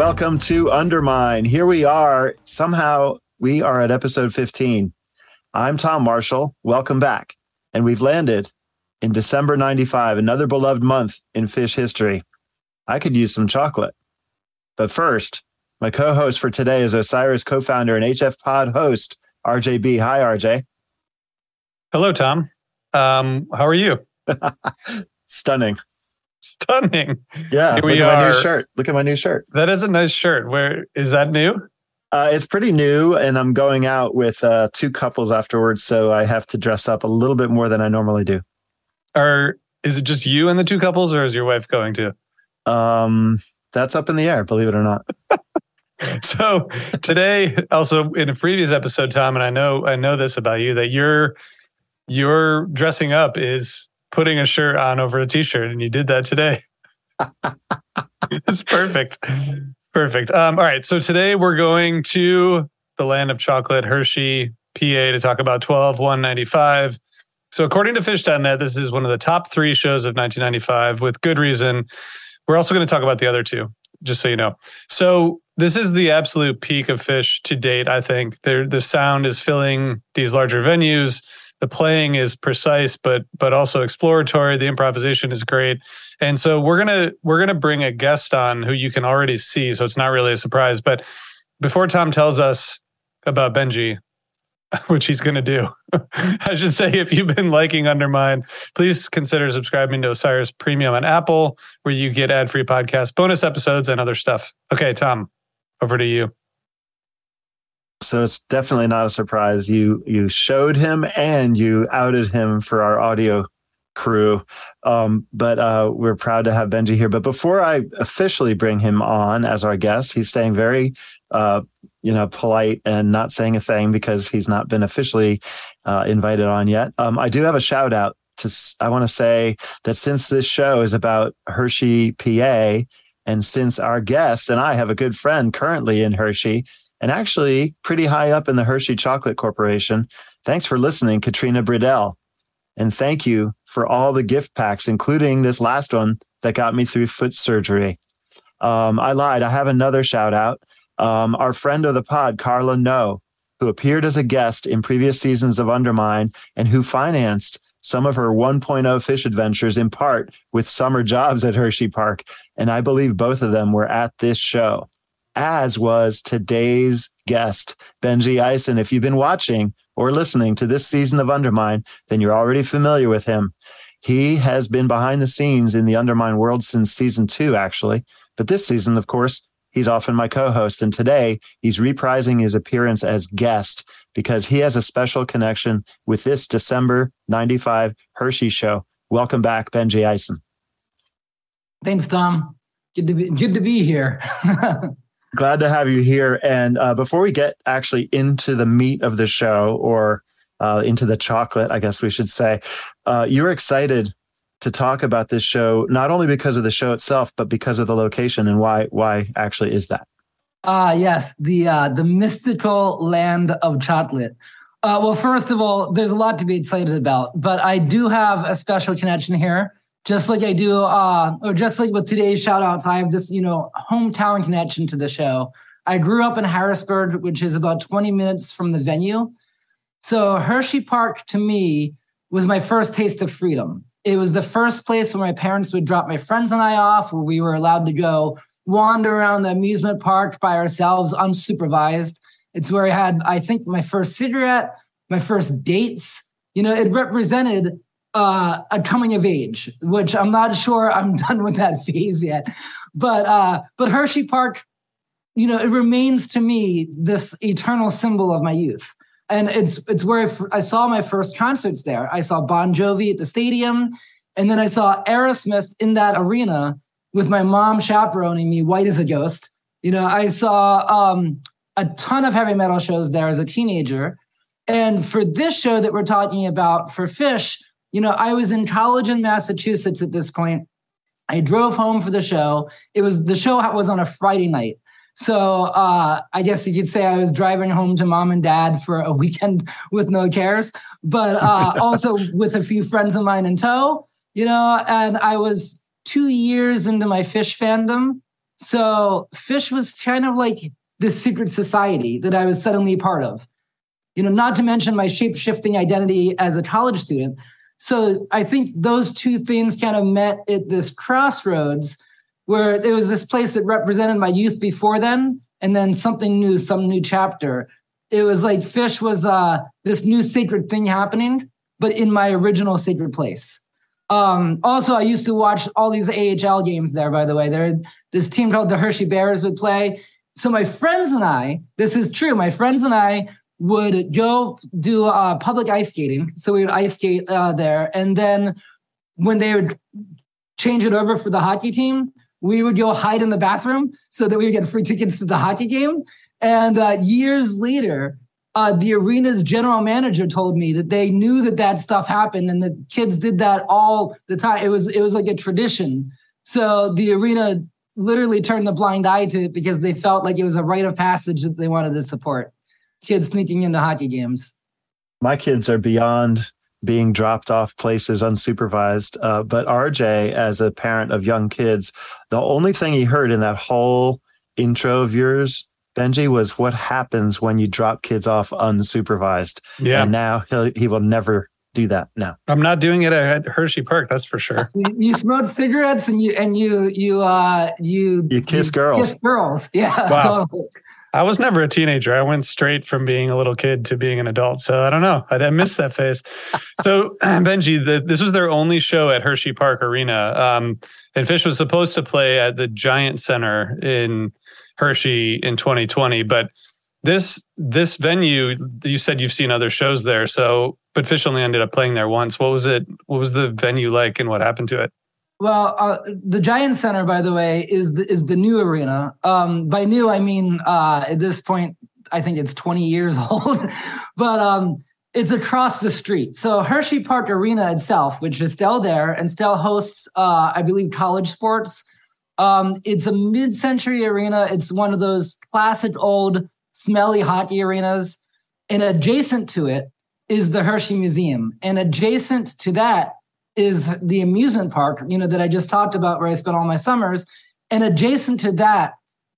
Welcome to Undermine. Here we are. Somehow we are at episode 15. I'm Tom Marshall. Welcome back. And we've landed in December 95, another beloved month in Phish history. I could use some chocolate. But first, my co host for today is Osiris co founder and HF Pod host, RJ Bee. Hi, RJ. Hello, Tom. Um, how are you? Stunning. Stunning. Yeah. Here Look we at my new shirt. Look at my new shirt. That is a nice shirt. Where is that new? Uh, it's pretty new, and I'm going out with uh, two couples afterwards, so I have to dress up a little bit more than I normally do. Or is it just you and the two couples, or is your wife going to? Um, that's up in the air, believe it or not. So today, also in a previous episode, Tom, and I know I know this about you that your your dressing up is putting a shirt on over a t-shirt, and you did that today. it's perfect, perfect. Um, all right, so today we're going to the land of chocolate, Hershey, PA, to talk about twelve one ninety five. So according to Phish.net, this is one of the top three shows of 1995, with good reason. We're also going to talk about the other two, just so you know. So this is the absolute peak of Phish to date. I think They're, the sound is filling these larger venues. The playing is precise, but but also exploratory. The improvisation is great, and so we're gonna we're gonna bring a guest on who you can already see. So it's not really a surprise. But before Tom tells us about Benjy, which he's going to do. I should say, if you've been liking Undermine, please consider subscribing to Osiris Premium on Apple, where you get ad free podcasts, bonus episodes, and other stuff. Okay, Tom, over to you. So it's definitely not a surprise. You you showed him and you outed him for our audio crew. Um, but uh, we're proud to have Benjy here. But before I officially bring him on as our guest, he's staying very uh, you know polite and not saying a thing because he's not been officially uh, invited on yet. Um, I do have a shout out to. I want to say that since this show is about Hershey, PA, and since our guest and I have a good friend currently in Hershey and actually pretty high up in the Hershey Chocolate Corporation. Thanks for listening, Katrina Bridell. And thank you for all the gift packs, including this last one that got me through foot surgery. Um, I lied. I have another shout out. Um, our friend of the pod, Carla No, who appeared as a guest in previous seasons of Undermine and who financed some of her 1.0 Phish adventures in part with summer jobs at Hershey Park. And I believe both of them were at this show as was today's guest, Benjy Eisen. If you've been watching or listening to this season of Undermine, then you're already familiar with him. He has been behind the scenes in the Undermine world since season two, actually. But this season, of course, he's often my co-host. And today he's reprising his appearance as guest because he has a special connection with this December 95 Hershey show. Welcome back, Benjy Eisen. Thanks, Tom. Good to be good to be here. Glad to have you here. And uh, before we get actually into the meat of the show or uh, into the chocolate, I guess we should say, uh, you're excited to talk about this show not only because of the show itself, but because of the location and why. Why actually is that? Ah, yes, the uh, the mystical land of chocolate. Uh, well, first of all, there's a lot to be excited about, but I do have a special connection here just like I do, uh, or just like with today's shout outs, I have this, you know, hometown connection to the show. I grew up in Harrisburg, which is about 20 minutes from the venue. So Hershey Park to me was my first taste of freedom. It was the first place where my parents would drop my friends and I off, where we were allowed to go wander around the amusement park by ourselves, unsupervised. It's where I had, I think, my first cigarette, my first dates. You know, it represented uh, a coming of age, which I'm not sure I'm done with that phase yet. But uh, but Hershey Park, you know, it remains to me this eternal symbol of my youth. And it's it's where I saw my first concerts there. I saw Bon Jovi at the stadium, and then I saw Aerosmith in that arena with my mom chaperoning me, white as a ghost. You know, I saw um, a ton of heavy metal shows there as a teenager. And for this show that we're talking about for Phish, you know, I was in college in Massachusetts at this point. I drove home for the show. It was the show was on a Friday night. So uh, I guess you could say I was driving home to mom and dad for a weekend with no cares, but uh, also with a few friends of mine in tow, you know, and I was two years into my Phish fandom. So Phish was kind of like this secret society that I was suddenly part of. You know, not to mention my shape shifting identity as a college student. So I think those two things kind of met at this crossroads where there was this place that represented my youth before then, and then something new, some new chapter. It was like Phish was uh, this new sacred thing happening, but in my original sacred place. Um, also, I used to watch all these AHL games there, by the way. There, this team called the Hershey Bears would play. So my friends and I, this is true, my friends and I would go do uh, public ice skating. So we would ice skate uh, there. And then when they would change it over for the hockey team, we would go hide in the bathroom so that we would get free tickets to the hockey game. And uh, years later, uh, the arena's general manager told me that they knew that that stuff happened and the kids did that all the time. It was it was like a tradition. So the arena literally turned the blind eye to it because they felt like it was a rite of passage that they wanted to support kids sneaking into hockey games. My kids are beyond being dropped off places unsupervised. Uh, but RJ, as a parent of young kids, the only thing he heard in that whole intro of yours, Benjy, was what happens when you drop kids off unsupervised. Yeah. And now he he will never do that now. I'm not doing it at Hershey Park, that's for sure. you, smoke cigarettes and you and you you uh you you kiss you girls. Kiss girls. Yeah, wow. totally. I was never a teenager. I went straight from being a little kid to being an adult. So I don't know. I, I missed that phase. So Benjy, the, this was their only show at Hershey Park Arena. Um, and Phish was supposed to play at the Giant Center in Hershey in 2020, but this this venue, you said you've seen other shows there. So, but Phish only ended up playing there once. What was it? What was the venue like, and what happened to it? Well, uh, the Giant Center, by the way, is the, is the new arena. Um, by new, I mean uh, at this point, I think it's 20 years old, but um, it's across the street. So Hershey Park Arena itself, which is still there and still hosts, uh, I believe, college sports. Um, it's a mid-century arena. It's one of those classic old smelly hockey arenas, and adjacent to it is the Hershey Museum, and adjacent to that is the amusement park, you know, that I just talked about where I spent all my summers. And adjacent to that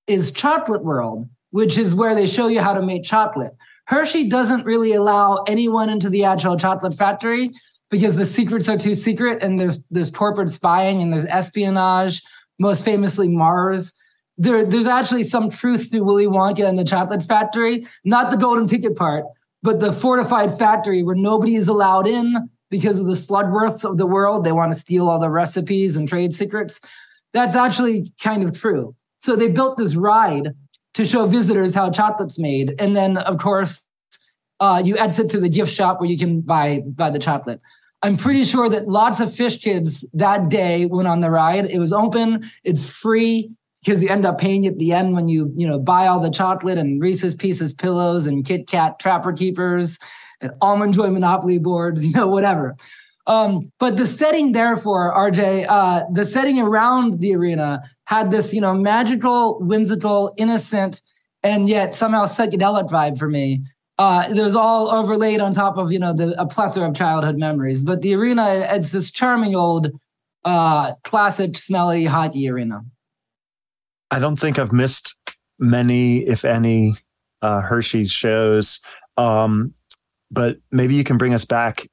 is Chocolate World, which is where they show you how to make chocolate. Hershey doesn't really allow anyone into the actual chocolate factory because the secrets are too secret and there's there's corporate spying and there's espionage, most famously Mars. There, there's actually some truth to Willy Wonka and the chocolate factory, not the golden ticket part, but the fortified factory where nobody is allowed in, because of the Slugworths of the world. They want to steal all the recipes and trade secrets. That's actually kind of true. So they built this ride to show visitors how chocolate's made. And then, of course, uh, you exit to the gift shop where you can buy buy the chocolate. I'm pretty sure that lots of Phish kids that day went on the ride. It was open, it's free because you end up paying at the end when you you know buy all the chocolate and Reese's Pieces pillows and Kit Kat Trapper Keepers Almond Joy Monopoly boards, you know, whatever. Um, but the setting, therefore, RJ, uh, the setting around the arena had this, you know, magical, whimsical, innocent, and yet somehow psychedelic vibe for me uh, it was all overlaid on top of you know the, a plethora of childhood memories. But the arena, it's this charming old, uh, classic, smelly hockey arena. I don't think I've missed many, if any, uh, Hershey's shows. Um, but maybe you can bring us back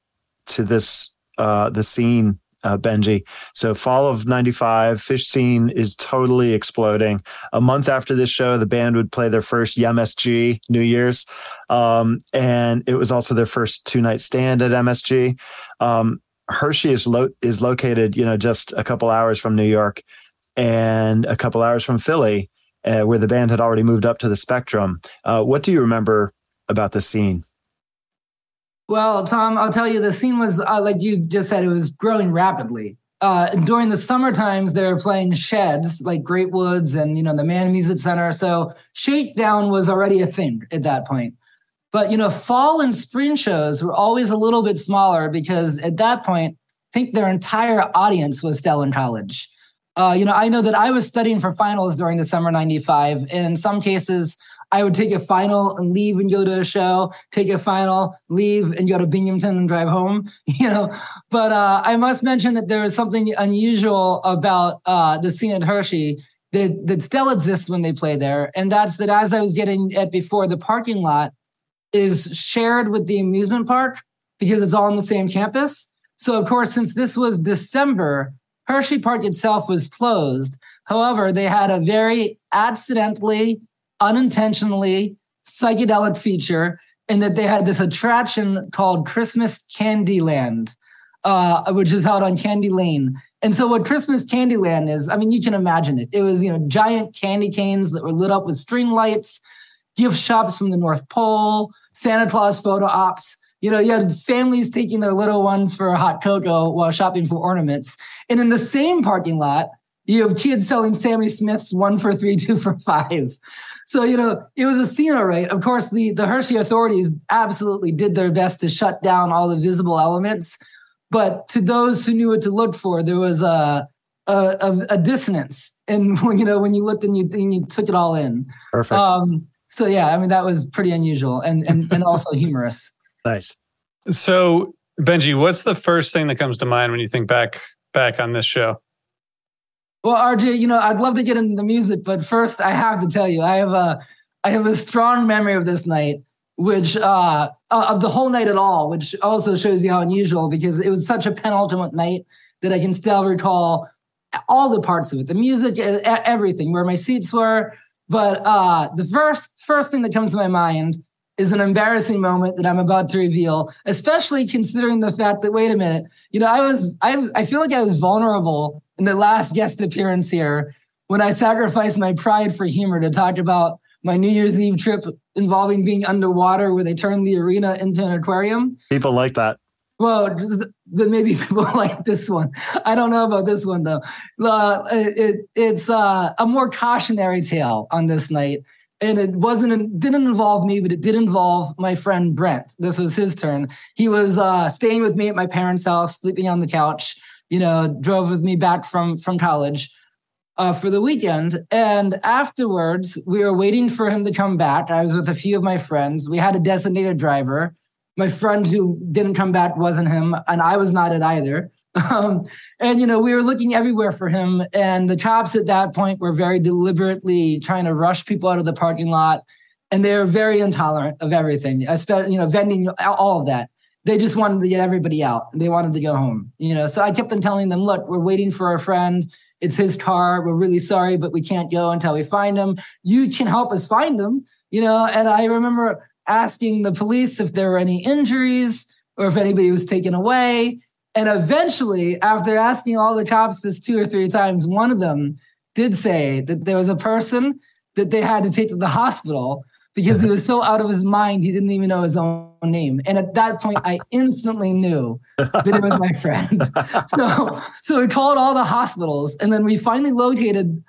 to this uh, the scene uh, Benjy. So fall of 95, Phish scene is totally exploding. A month after this show, the band would play their first MSG New Year's. Um, and it was also their first two night stand at MSG. Um, Hershey is, lo- is located, you know, just a couple hours from New York and a couple hours from Philly, uh, where the band had already moved up to the Spectrum. Uh, what do you remember about the scene? Well, Tom, I'll tell you, the scene was uh, like you just said; it was growing rapidly. Uh, during the summer times, they were playing sheds like Great Woods and you know the Mann Music Center. So shakedown was already a thing at that point. But you know, fall and spring shows were always a little bit smaller because at that point, I think their entire audience was still in college. Uh, you know, I know that I was studying for finals during the summer '95, and in some cases, I would take a final and leave and go to a show, take a final, leave and go to Binghamton and drive home, you know. But uh, I must mention that there is something unusual about uh, the scene at Hershey that, that still exists when they play there. And that's that as I was getting at before, the parking lot is shared with the amusement park because it's all on the same campus. So, of course, since this was December, Hershey Park itself was closed. However, they had a very accidentally unintentionally psychedelic feature in that they had this attraction called Christmas Candyland, uh, which is out on Candy Lane. And so, what Christmas Candyland is, I mean, you can imagine it. It was, you know, giant candy canes that were lit up with string lights, gift shops from the North Pole, Santa Claus photo ops. You know, you had families taking their little ones for a hot cocoa while shopping for ornaments. And in the same parking lot, you have kids selling Sammy Smith's one for three, two for five. So, you know, it was a scene, right? Of course, the, the Hershey authorities absolutely did their best to shut down all the visible elements. But to those who knew what to look for, there was a, a, a dissonance. And when, you know, when you looked and you, and you took it all in. Perfect. Um, so, yeah, I mean, that was pretty unusual and, and, and also humorous. Nice. So, Benjy, what's the first thing that comes to mind when you think back back on this show? Well, RJ, you know, I'd love to get into the music, but first I have to tell you, I have a I have a strong memory of this night, which uh, uh, of the whole night at all, which also shows you how unusual because it was such a penultimate night that I can still recall all the parts of it, the music, everything, where my seats were. But uh, the first first thing that comes to my mind is an embarrassing moment that I'm about to reveal, especially considering the fact that wait a minute, you know, I was I I feel like I was vulnerable in the last guest appearance here when I sacrificed my pride for humor to talk about my New Year's Eve trip involving being underwater where they turned the arena into an aquarium. People like that. Well, but maybe people like this one. I don't know about this one though. Uh, it, it's uh, a more cautionary tale on this night, and it wasn't didn't involve me, but it did involve my friend Brent. This was his turn. He was uh, staying with me at my parents' house, sleeping on the couch you know, drove with me back from from college uh, for the weekend. And afterwards, we were waiting for him to come back. I was with a few of my friends. We had a designated driver. My friend who didn't come back wasn't him, and I was not it either. Um, and you know, we were looking everywhere for him, and the cops at that point were very deliberately trying to rush people out of the parking lot, and they were very intolerant of everything, especially you know, vending all of that they just wanted to get everybody out. They wanted to go home, you know. So I kept on telling them, look, we're waiting for our friend. It's his car. We're really sorry, but we can't go until we find him. You can help us find him, you know. And I remember asking the police if there were any injuries or if anybody was taken away. And eventually, after asking all the cops this two or three times, one of them did say that there was a person that they had to take to the hospital because he was so out of his mind he didn't even know his own name. And at that point, I instantly knew that it was my friend. so so we called all the hospitals, and then we finally located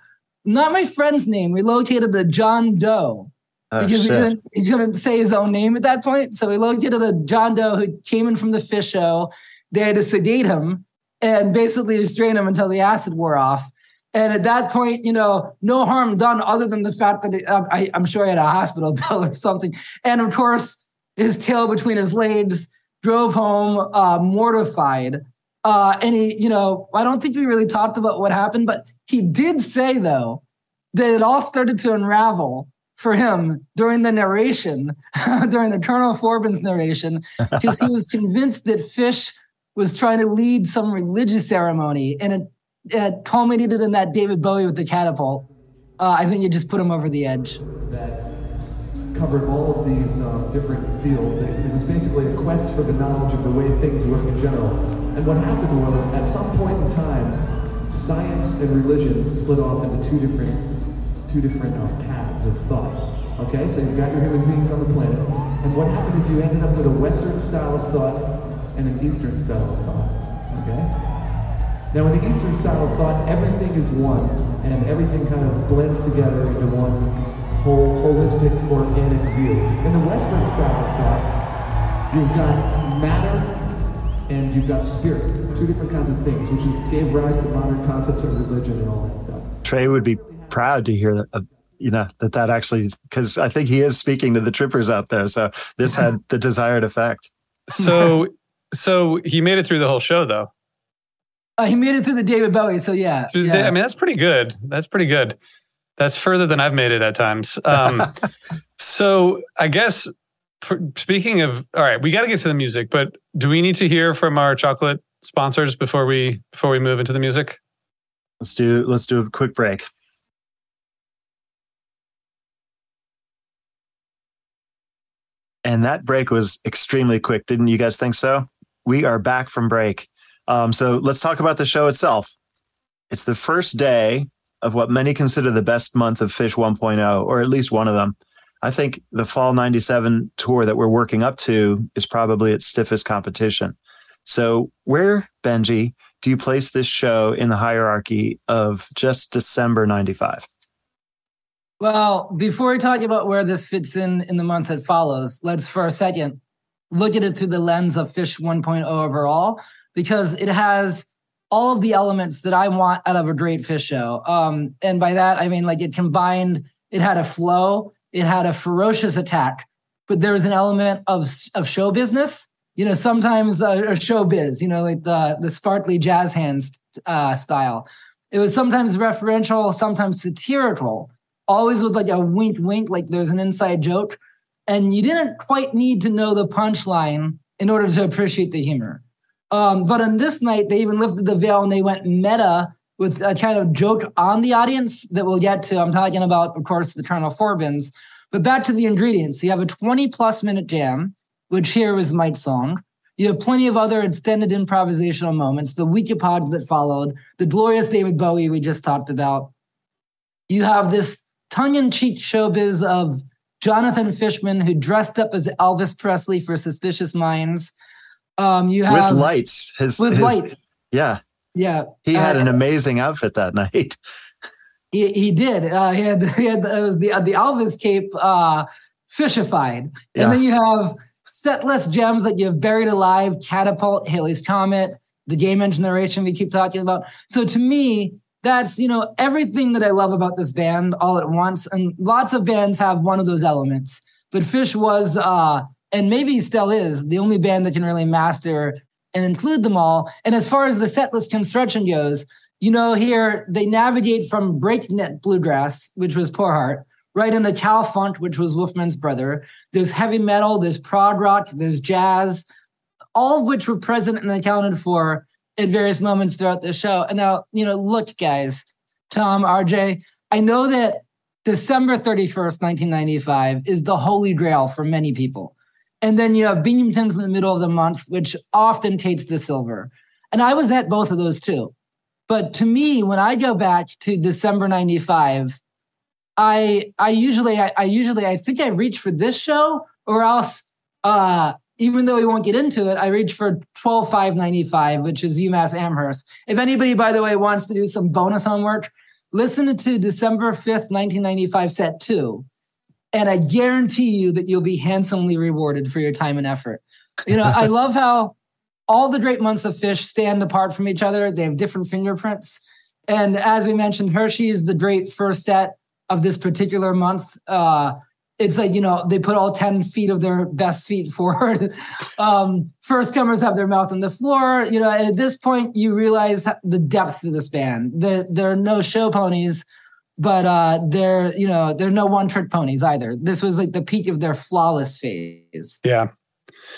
not my friend's name. We located the John Doe. Oh, because he couldn't, he couldn't say his own name at that point. So we located a John Doe who came in from the Phish show. They had to sedate him and basically restrain him until the acid wore off. And at that point, you know, no harm done other than the fact that it, um, I, I'm sure he had a hospital bill or something. And of course, his tail between his legs drove home uh, mortified. Uh, and he, you know, I don't think we really talked about what happened, but he did say, though, that it all started to unravel for him during the narration, during the Colonel Forbin's narration, because he was convinced that Phish was trying to lead some religious ceremony, and it, it culminated in that David Bowie with the catapult. Uh, I think it just put him over the edge. that covered all of these um, different fields. It, it was basically a quest for the knowledge of the way things work in general. And what happened was, at some point in time, science and religion split off into two different, two different uh, paths of thought. Okay, so you've got your human beings on the planet, and what happened is you ended up with a Western style of thought and an Eastern style of thought. Okay. Now, in the Eastern style of thought, everything is one, and everything kind of blends together into one whole, holistic, organic view. In the Western style of thought, you've got matter and you've got spirit, two different kinds of things, which is gave rise to modern concepts of religion and all that stuff. Trey would be proud to hear that. Uh, you know that that actually because I think he is speaking to the trippers out there. So this had the desired effect. So, so he made it through the whole show, though. Uh, he made it through the David Bowie, so yeah. The yeah. day- I mean, that's pretty good. That's pretty good. That's further than I've made it at times. Um, so I guess for, speaking of, all right, we got to get to the music, but do we need to hear from our chocolate sponsors before we before we move into the music? Let's do let's do a quick break. And that break was extremely quick, didn't you guys think so? We are back from break. Um, so let's talk about the show itself. It's the first day of what many consider the best month of Phish 1.0, or at least one of them. I think the fall 97 tour that we're working up to is probably its stiffest competition. So, where, Benjy, do you place this show in the hierarchy of just December 95? Well, before we talk about where this fits in in the month that follows, let's for a second look at it through the lens of Phish 1.0 overall, because it has all of the elements that I want out of a great Phish show. Um, and by that, I mean like it combined, it had a flow, it had a ferocious attack, but there was an element of, of show business. You know, sometimes uh, show biz, you know, like the, the sparkly jazz hands uh, style. It was sometimes referential, sometimes satirical always with like a wink wink like there's an inside joke and you didn't quite need to know the punchline in order to appreciate the humor. Um, but on this night they even lifted the veil and they went meta with a kind of joke on the audience that we'll get to. I'm talking about of course the colonel forbins. But back to the ingredients. You have a 20 plus minute jam which here was mike's song. You have plenty of other extended improvisational moments the Weekapaug that followed the glorious david bowie we just talked about. You have this tongue-in-cheek showbiz of Jonathan Fishman, who dressed up as Elvis Presley for Suspicious Minds. Um, you have with lights. His, with his- lights. Yeah. Yeah, He had Uh, an amazing outfit that night. he, he did. Uh, he had he had it was the the Elvis cape uh, fishified, Yeah. and then you have set list gems that you have Buried Alive, Catapult, Halley's Comet, the Gamehenge narration we keep talking about. So to me, that's you know everything that I love about this band all at once, and lots of bands have one of those elements. But Phish was, uh, and maybe still is, the only band that can really master and include them all. And as far as the set list construction goes, you know, here they navigate from breakneck bluegrass, which was Poor Heart, right into Cow Funk, which was Wolfman's brother. There's heavy metal, there's prog rock, there's jazz, all of which were present and accounted for at various moments throughout the show. And now, you know, look, guys, Tom, RJ, I know that December 31st, 1995 is the holy grail for many people. And then you have Binghamton from the middle of the month, which often takes the silver. And I was at both of those too. But to me, when I go back to December 95, I I usually I, I usually I think I reach for this show or else uh even though we won't get into it, I reach for 12595, which is UMass Amherst. If anybody, by the way, wants to do some bonus homework, listen to December 5th, 1995 set two. And I guarantee you that you'll be handsomely rewarded for your time and effort. You know, I love how all the great months of Phish stand apart from each other. They have different fingerprints. And as we mentioned, Hershey is the great first set of this particular month. Uh, it's like you know they put all 10 feet of their best feet forward. Um, first comers have their mouth on the floor you know and at this point you realize the depth of this band. The, there are no show ponies but uh, they're you know they're no one trick ponies either. This was like the peak of their flawless phase. Yeah.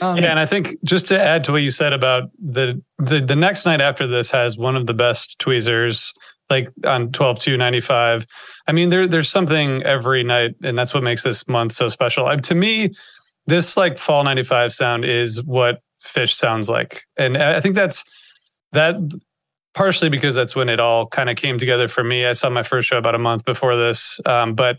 Um, yeah, and I think just to add to what you said about the, the the next night after this has one of the best tweezers like on 12 2 95 i mean there there's something every night and that's what makes this month so special. I, to me this like fall 95 sound is what Phish sounds like. And i think that's that partially because that's when it all kind of came together for me. I saw my first show about a month before this um, but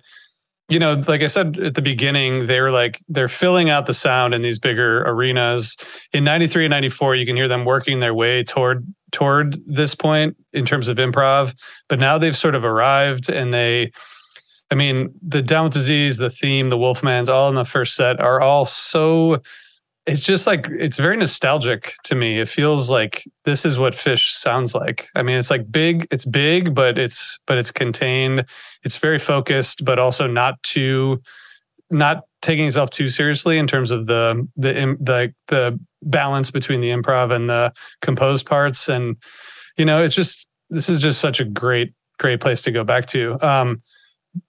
you know, like I said at the beginning, they were like they're filling out the sound in these bigger arenas. In 93 and 94, you can hear them working their way toward toward this point in terms of improv, but now they've sort of arrived and they I mean, the Down with Disease, the theme, the Wolfmans, all in the first set are all so it's just like it's very nostalgic to me. It feels like this is what Phish sounds like. I mean, it's like big, it's big, but it's but it's contained. It's very focused, but also not too not taking itself too seriously in terms of the the the the balance between the improv and the composed parts and you know, it's just this is just such a great great place to go back to. Um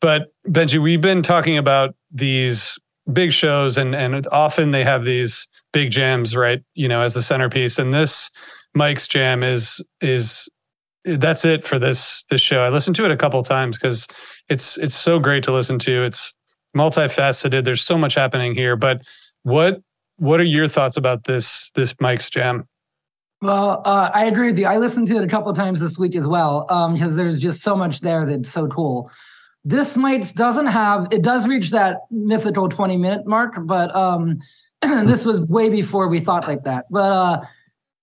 but Benji, we've been talking about these big shows and and often they have these big jams right you know as the centerpiece. And this mike's jam is is that's it for this this show. I listened to it a couple times because it's it's so great to listen to. It's multifaceted. There's so much happening here. But what what are your thoughts about this this mike's jam? Well uh, i agree with you. I listened to it a couple times this week as well um, because there's just so much there that's so cool this might doesn't have it does reach that mythical 20 minute mark, but um this was way before we thought like that. But uh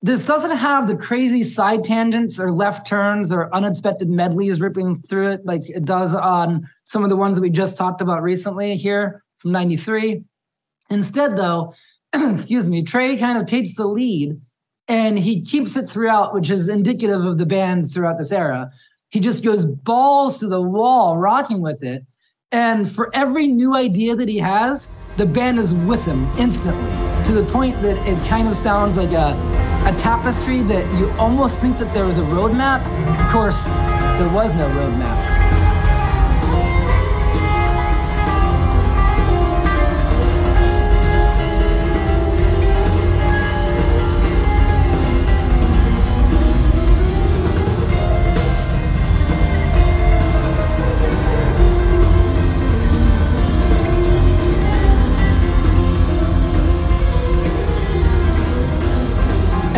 this doesn't have the crazy side tangents or left turns or unexpected medleys ripping through it like it does on some of the ones that we just talked about recently here from 93. Instead, though, excuse me, Trey kind of takes the lead and he keeps it throughout, which is indicative of the band throughout this era. He just goes balls to the wall, rocking with it. And for every new idea that he has, the band is with him instantly to the point that it kind of sounds like a, a tapestry that you almost think that there was a roadmap. Of course, there was no roadmap.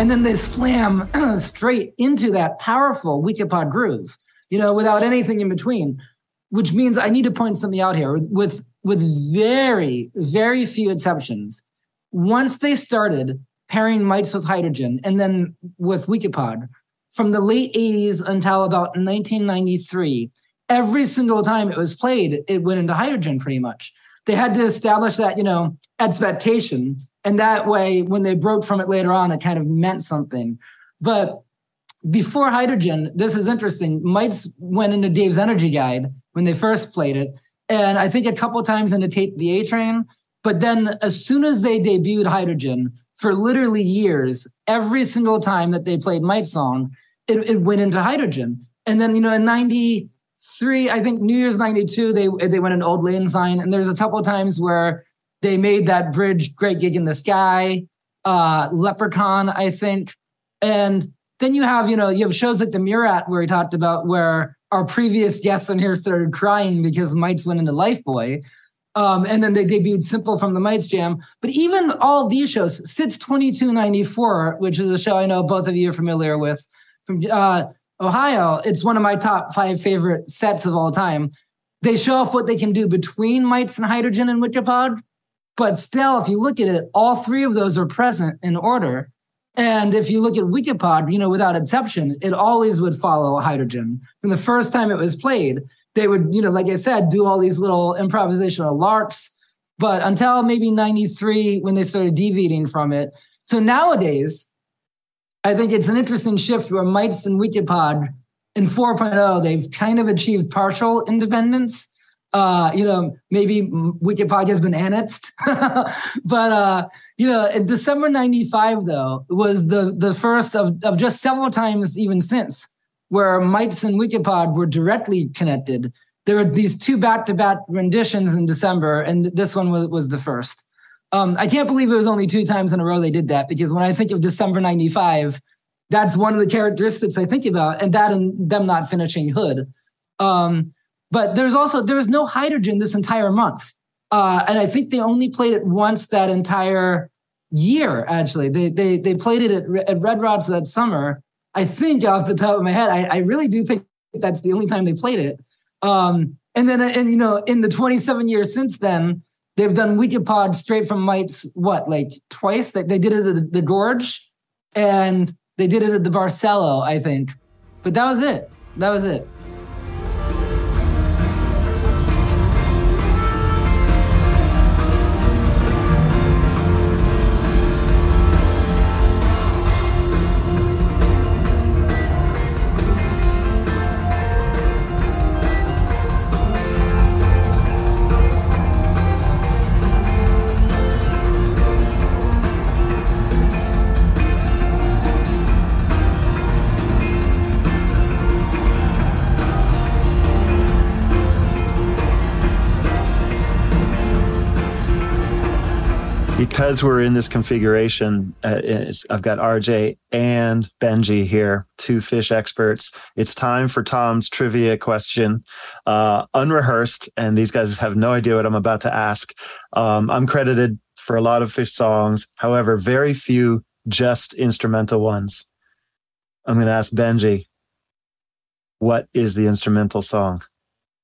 And then they slam straight into that powerful Weekapaug groove, you know, without anything in between. Which means I need to point something out here with with very very few exceptions. Once they started pairing Mike's with hydrogen, and then with Weekapaug, from the late 80s until about 1993, every single time it was played, it went into hydrogen pretty much. They had to establish that, you know, expectation and that way, when they broke from it later on, it kind of meant something. But before hydrogen, this is interesting. Mike's went into Dave's Energy Guide when they first played it, and I think a couple times into Take the A Train. But then, as soon as they debuted hydrogen, for literally years, every single time that they played Mike's Song, it, it went into hydrogen. And then, you know, in 93, I think New Year's 92, they they went in Auld Lang Syne, And there's a couple times where they made that bridge Great Gig in the Sky, uh, Leprechaun, I think. And then you have, you know, you have shows like the Murat where we talked about where our previous guests on here started crying because Mike's went into Lifeboy. Um, and then they debuted Simple from the Mike's Jam. But even all these shows, SITS 2294, which is a show I know both of you are familiar with, from uh, Ohio, it's one of my top five favorite sets of all time. They show off what they can do between Mike's and hydrogen and Weekapaug. But still, if you look at it, all three of those are present in order. And if you look at Weekapaug, you know, without exception, it always would follow hydrogen. From the first time it was played, they would, you know, like I said, do all these little improvisational larks. But until maybe 93, when they started deviating from it. So nowadays, I think it's an interesting shift where Mike's and Weekapaug in 4.0, they've kind of achieved partial independence. Uh, you know, maybe Weekapaug has been annexed, but uh, you know, December '95 though was the the first of of just several times even since where Mike's and Weekapaug were directly connected. There were these two back-to-back renditions in December, and this one was, was the first. Um, I can't believe it was only two times in a row they did that because when I think of December 95, that's one of the characteristics I think about, and that and them not finishing Hood. Um, but there's also there was no hydrogen this entire month, uh, and I think they only played it once that entire year. Actually, they they they played it at, at Red Rocks that summer. I think off the top of my head, I, I really do think that's the only time they played it. Um, and then and you know in the 27 years since then, they've done Weekapaug straight from Mike's what like twice. They, they did it at the, the Gorge, and they did it at the Barcelo, I think. But that was it. That was it. Because we're in this configuration, uh, I've got RJ and Benjy here, two Phish experts. It's time for Tom's trivia question, uh, unrehearsed, and these guys have no idea what I'm about to ask. Um, I'm credited for a lot of Phish songs, however, very few just instrumental ones. I'm going to ask Benjy, what is the instrumental song?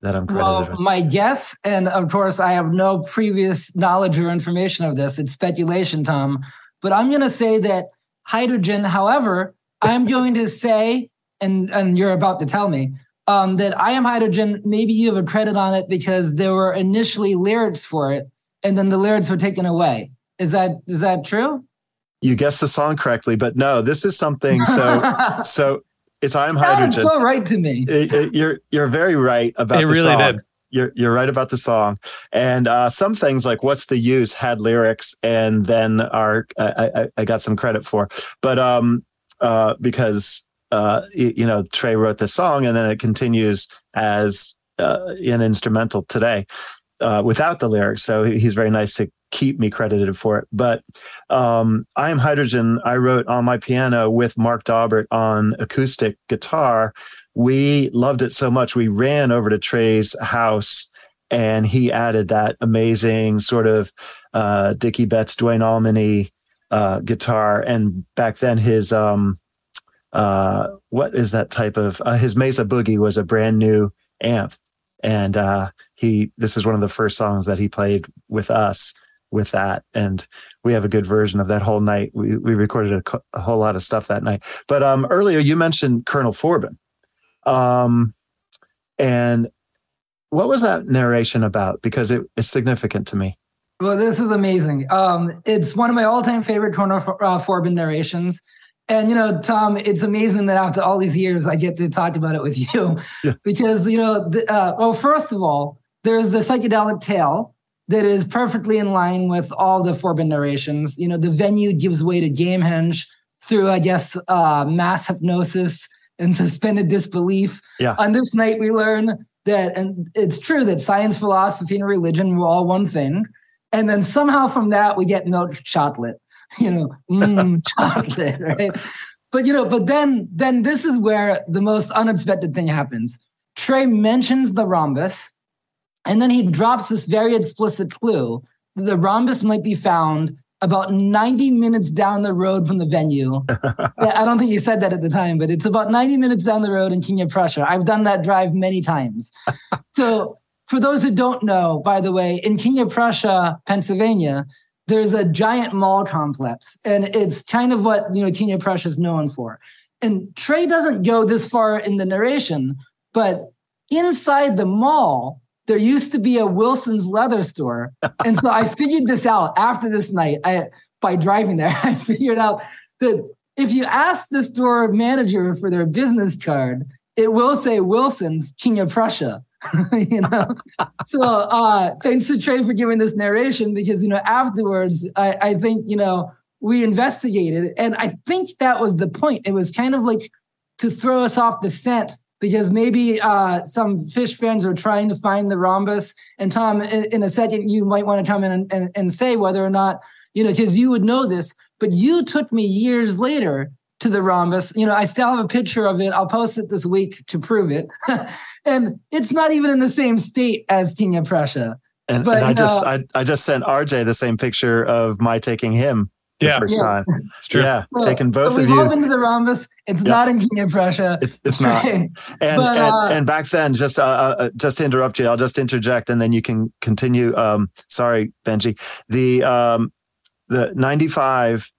That I'm credited well, with? My guess, and of course, I have no previous knowledge or information of this. It's speculation, Tom. But I'm going to say that hydrogen. However, I'm going to say, and and you're about to tell me um, that I am hydrogen. Maybe you have a credit on it because there were initially lyrics for it, and then the lyrics were taken away. Is that is that true? You guessed the song correctly, but no, this is something. So so it's I'm hydrogen. so right to me. It, it, you're you're very right about it the really song. did. You're you're right about the song, and uh, some things like "What's the Use" had lyrics, and then are I, I, I got some credit for, but um uh because uh you know Trey wrote the song, and then it continues as uh, an instrumental today uh, without the lyrics. So he's very nice to keep me credited for it. But um, I Am Hydrogen, I wrote on my piano with Marc Daubert on acoustic guitar. We loved it so much. We ran over to Trey's house and he added that amazing sort of uh, Dickey Betts, Duane Allman uh, guitar. And back then, his um, uh, what is that type of uh, his Mesa Boogie was a brand new amp and uh, he this is one of the first songs that he played with us with that and we have a good version of that whole night. We, we recorded a, a whole lot of stuff that night. But um, earlier you mentioned colonel forbin. Um, and what was that narration about? Because it is significant to me. Well this is amazing. Um, it's one of my all-time favorite colonel uh, forbin narrations. And you know, Tom, it's amazing that after all these years, I get to talk about it with you, yeah. because you know, the, uh, well, first of all, there's the psychedelic tale that is perfectly in line with all the Forbin narrations. You know, the venue gives way to Gamehenge through, I guess, uh, mass hypnosis and suspended disbelief. Yeah. On this night, we learn that, and it's true that science, philosophy, and religion were all one thing. And then somehow from that, we get milk chocolate. you know, mm, chocolate, right? But you know, but then then this is where the most unexpected thing happens. Trey mentions the rhombus, and then he drops this very explicit clue. that The rhombus might be found about 90 minutes down the road from the venue. I don't think you said that at the time, but it's about 90 minutes down the road in King of Prussia. I've done that drive many times. so, for those who don't know, by the way, in King of Prussia, Pennsylvania, there's a giant mall complex, and it's kind of what you know King of Prussia is known for. And Trey doesn't go this far in the narration, but inside the mall, there used to be a Wilson's leather store. And so I figured this out after this night. I by driving there, I figured out that if you ask the store manager for their business card, it will say Wilson's King of Prussia. you know, so uh, thanks to Trey for giving this narration because you know afterwards I, I think you know we investigated and I think that was the point. It was kind of like to throw us off the scent because maybe uh, some Phish fans are trying to find the rhombus. And Tom, in, a second, you might want to come in and, and, and say whether or not, you know, because you would know this, but you took me years later to the rhombus. You know, I still have a picture of it. I'll post it this week to prove it. and it's not even in the same state as King of Prussia. And, but, and I just I, I just sent RJ the same picture of my taking him the yeah. first yeah. time. It's true. Yeah, so, taking both so of you. We hop into the rhombus. It's not in King of Prussia. It's, it's not. And, but, and, uh, and back then, just uh, uh, uh, just to interrupt you, I'll just interject, and then you can continue. Um, sorry, Benjy. The um, the ninety five.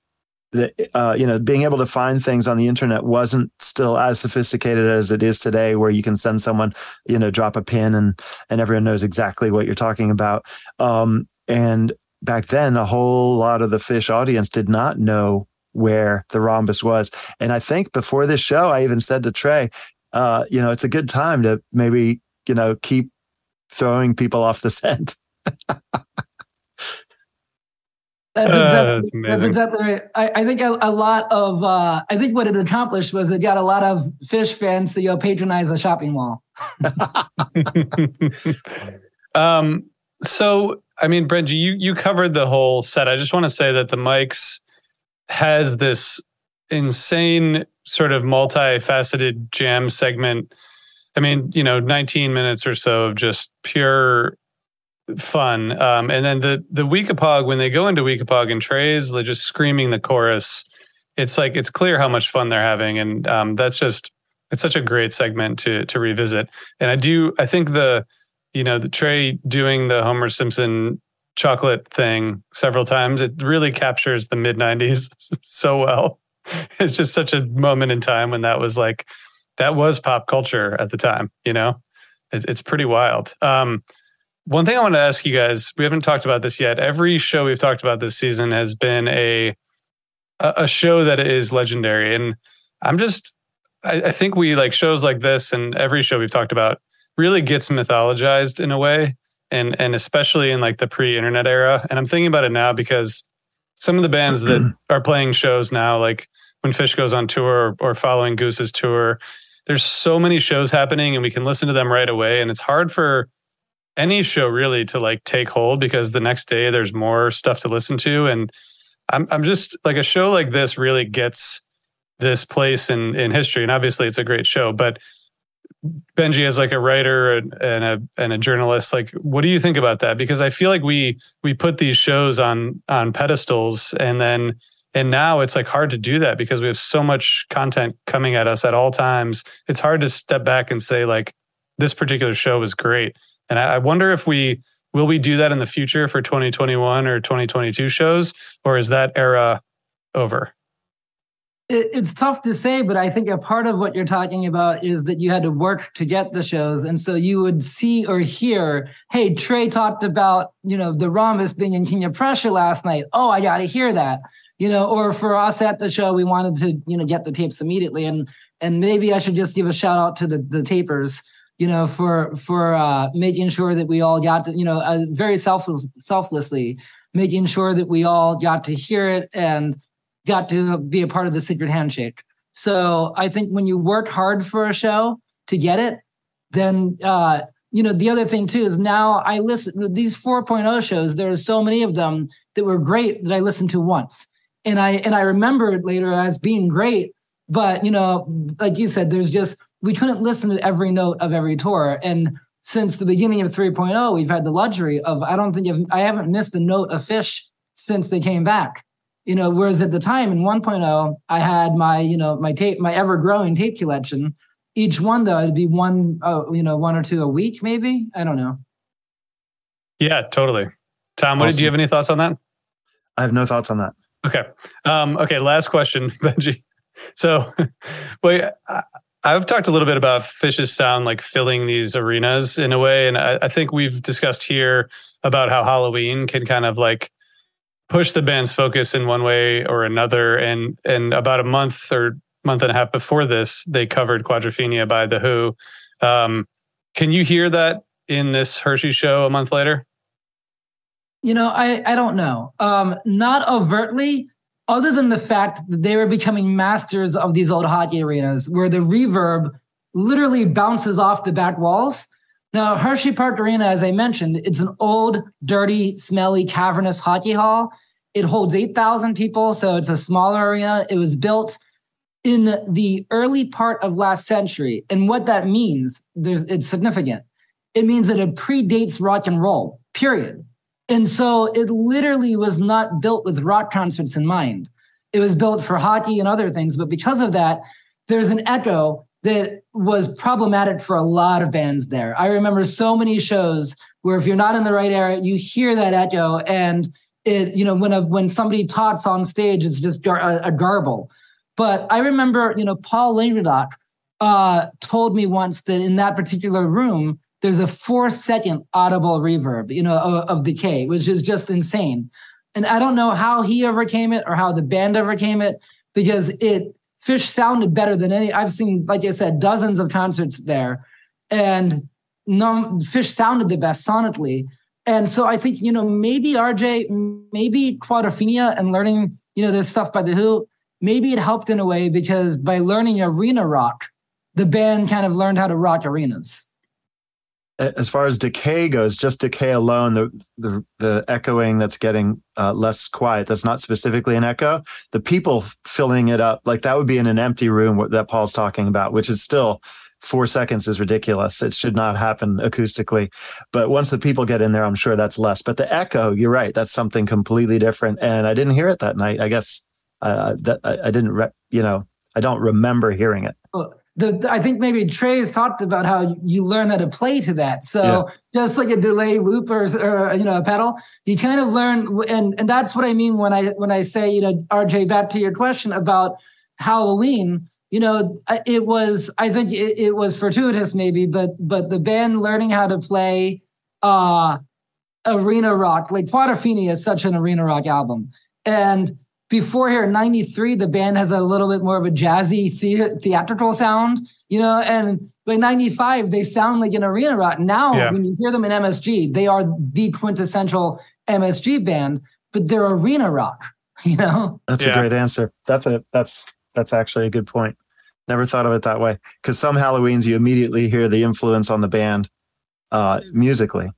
The, uh, you know, being able to find things on the internet wasn't still as sophisticated as it is today, where you can send someone, you know, drop a pin and and everyone knows exactly what you're talking about. Um, and back then a whole lot of the Phish audience did not know where the rhombus was. And I think before this show, I even said to Trey, uh, you know, it's a good time to maybe, you know, keep throwing people off the scent. That's uh, exactly, uh, that's, that's, exactly right. I, I think a, a, lot of uh, I think what it accomplished was it got a lot of Phish fans to you know, patronize the shopping mall. um, so I mean, Benjy, you you covered the whole set. I just want to say that the Mike's has this insane sort of multifaceted jam segment. I mean, you know, 19 minutes or so of just pure fun. Um, and then the the Weekapaug, when they go into Weekapaug and Trey's just screaming the chorus, it's like it's clear how much fun they're having. And um, that's just it's such a great segment to to revisit. And I do I think the you know, the Trey doing the Homer Simpson chocolate thing several times, it really captures the mid 90s so well. It's just such a moment in time when that was like, that was pop culture at the time, you know? It, it's pretty wild. Um, one thing I want to ask you guys, we haven't talked about this yet. Every show we've talked about this season has been a a show that is legendary. And I'm just I, I think we like shows like this and every show we've talked about really gets mythologized in a way and and especially in like the pre-internet era. And i'm thinking about it now because some of the bands that are playing shows now like when Phish goes on tour or, or following Goose's tour there's so many shows happening and we can listen to them right away. And it's hard for any show really to like take hold because the next day there's more stuff to listen to. And i'm i'm just like a show like this really gets this place in in history. And obviously it's a great show but Benjy as like a writer and, and a and a journalist, like what do you think about that? Because I feel like we we put these shows on on pedestals and then and now it's like hard to do that because we have so much content coming at us at all times. It's hard to step back and say like this particular show was great. And I, I wonder if we will we do that in the future for 2021 or 2022 shows, or is that era over? It's tough to say, but I think a part of what you're talking about is that you had to work to get the shows. And so you would see or hear, hey, Trey talked about, you know, the rhombus being in King Prussia last night. Oh, I got to hear that. You know, or for us at the show, we wanted to, you know, get the tapes immediately. And and maybe I should just give a shout out to the the tapers, you know, for for uh, making sure that we all got to, you know, uh, very selfless selflessly making sure that we all got to hear it and got to be a part of the secret handshake. So I think when you work hard for a show to get it, then uh, you know the other thing too is now I listen these 4.0 shows. There are so many of them that were great that I listened to once, and I and I remember it later as being great. But you know, like you said, there's just we couldn't listen to every note of every tour, and since the beginning of 3.0, we've had the luxury of I don't think I've, I haven't missed a note of Phish since they came back. You know, whereas at the time in 1.0, I had my, you know, my tape, my ever growing tape collection. Each one though, it'd be one, uh, you know, one or two a week, maybe. I don't know. Yeah, totally. Tom, what awesome. did you have any thoughts on that? I have no thoughts on that. Okay. Um, okay. Last question, Benjy. So, wait, I've talked a little bit about Phish's sound like filling these arenas in a way, and I, I, think we've discussed here about how Halloween can kind of like push the band's focus in one way or another. And and about a month or month and a half before this, they covered Quadrophenia by the Who. Um, can you hear that in this Hershey show a month later? You know, I I don't know. Um, not overtly, other than the fact that they were becoming masters of these old hockey arenas where the reverb literally bounces off the back walls. Now, Hershey Park Arena, as I mentioned, it's an old, dirty, smelly, cavernous hockey hall. It holds 8,000 people, so it's a smaller arena. It was built in the early part of last century. And what that means, it's significant. It means that it predates rock and roll, period. And so it literally was not built with rock concerts in mind. It was built for hockey and other things. But because of that, there's an echo that was problematic for a lot of bands there. I remember so many shows where if you're not in the right area, you hear that echo and it, you know, when a, when somebody talks on stage, it's just gar- a, a, garble. But I remember, you know, Paul Languedoc uh, told me once that in that particular room, there's a four second audible reverb, you know, of, of decay, which is just insane. And I don't know how he overcame it or how the band overcame it because it Phish sounded better than any. I've seen, like I said, dozens of concerts there, and no, Phish sounded the best sonically. And so I think you know maybe RJ, maybe Quadrophenia and learning you know this stuff by the Who, maybe it helped in a way because by learning arena rock, the band kind of learned how to rock arenas as far as decay goes, just decay alone, the the, the echoing that's getting uh, less quiet. That's not specifically an echo. The people filling it up, like that would be in an empty room that Paul's talking about, which is still four seconds is ridiculous. It should not happen acoustically. But once the people get in there, I'm sure that's less. But the echo, you're right, that's something completely different. And I didn't hear it that night. I guess uh, that I, I didn't, re- you know, I don't remember hearing it. Well, the, I think maybe Trey has talked about how you learn how to play to that. So yeah. just like a delay loop or, or, you know a pedal, you kind of learn, and and that's what I mean when I when I say you know RJ back to your question about Halloween. You know, it was I think it, it was fortuitous maybe, but but the band learning how to play uh arena rock like Quadrophenia is such an arena rock album, and before here, 93, the band has a little bit more of a jazzy the- theatrical sound, you know, and by 95, they sound like an arena rock. Now, yeah. when you hear them in MSG, they are the quintessential MSG band, but they're arena rock, you know? That's yeah. a great answer. That's a, that's, that's actually a good point. Never thought of it that way. Cause some Halloweens, you immediately hear the influence on the band, uh, musically.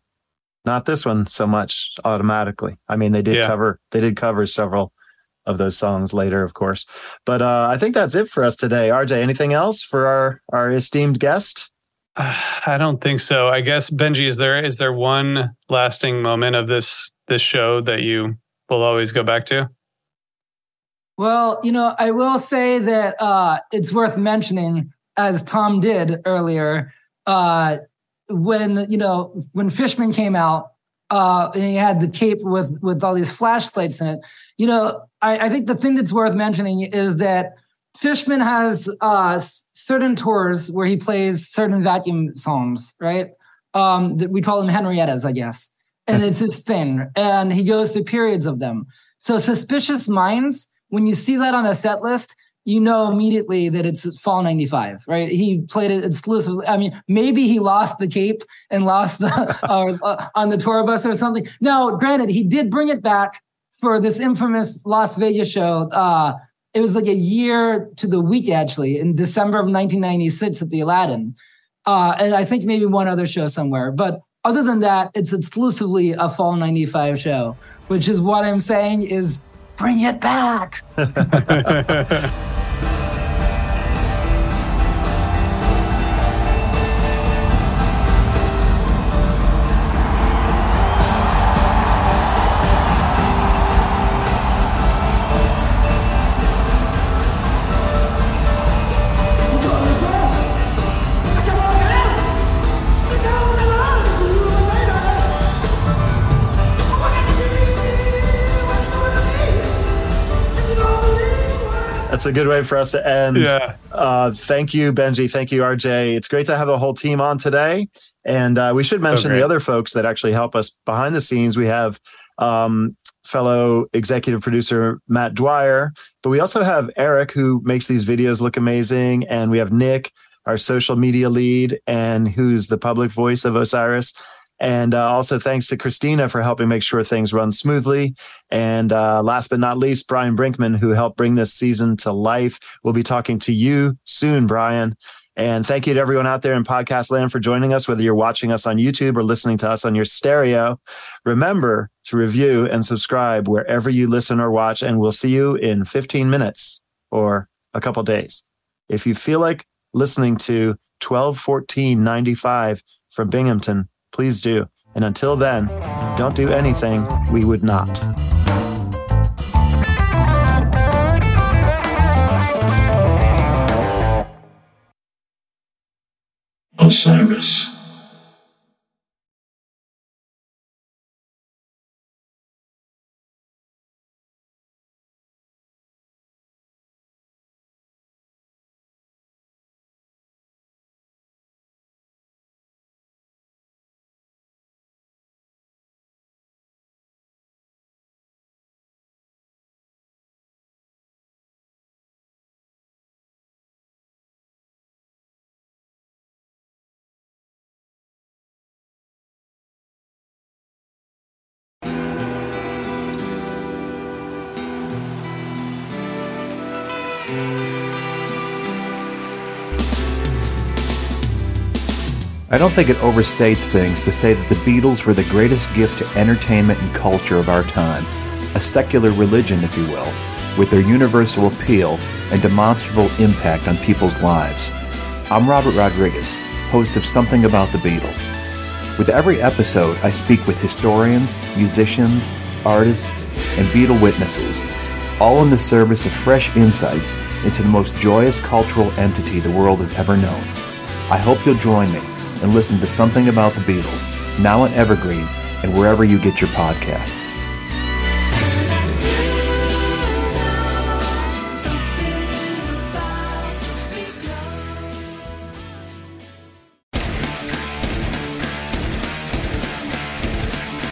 Not this one so much automatically. I mean, they did yeah. cover, they did cover several of those songs later, of course. But uh, I think that's it for us today. RJ, anything else for our our esteemed guest? I don't think so. I guess Benjy, is there is there one lasting moment of this this show that you will always go back to? Well, you know, I will say that uh, it's worth mentioning, as Tom did earlier, uh, when you know when Fishman came out uh, and he had the tape with with all these flashlights in it. You know, I, I think the thing that's worth mentioning is that Fishman has uh, certain tours where he plays certain vacuum songs, right? Um, that we call them Henriettas, I guess, and it's his thing, and he goes through periods of them. So, Suspicious Minds, when you see that on a set list, you know immediately that it's Fall 95, right? He played it exclusively. I mean, maybe he lost the cape and lost the uh, on the tour bus or something. Now, granted, he did bring it back for this infamous Las Vegas show. Uh, it was like a year to the week, actually, in December of 1996 at the Aladdin. Uh, and I think maybe one other show somewhere. But other than that, it's exclusively a Fall 95 show, which is what I'm saying is bring it back. That's a good way for us to end. Yeah. Uh, thank you, Benjy. Thank you, RJ. It's great to have the whole team on today. And uh, we should mention great. the other folks that actually help us behind the scenes. We have um, fellow executive producer Matt Dwyer, but we also have Eric who makes these videos look amazing, and we have Nick, our social media lead, and who's the public voice of Osiris. And uh, also thanks to Christina for helping make sure things run smoothly. And uh, last but not least, Brian Brinkman, who helped bring this season to life. We'll be talking to you soon, Brian. And thank you to everyone out there in podcast land for joining us, whether you're watching us on YouTube or listening to us on your stereo. Remember to review and subscribe wherever you listen or watch, and we'll see you in 15 minutes or a couple days. If you feel like listening to 121495 from Binghamton, please do. And until then, don't do anything we would not. Osiris. I don't think it overstates things to say that the Beatles were the greatest gift to entertainment and culture of our time, a secular religion, if you will, with their universal appeal and demonstrable impact on people's lives. I'm Robert Rodriguez, host of Something About the Beatles. With every episode, I speak with historians, musicians, artists, and Beatle witnesses, all in the service of fresh insights into the most joyous cultural entity the world has ever known. I hope you'll join me and listen to Something About the Beatles, now on Evergreen and wherever you get your podcasts.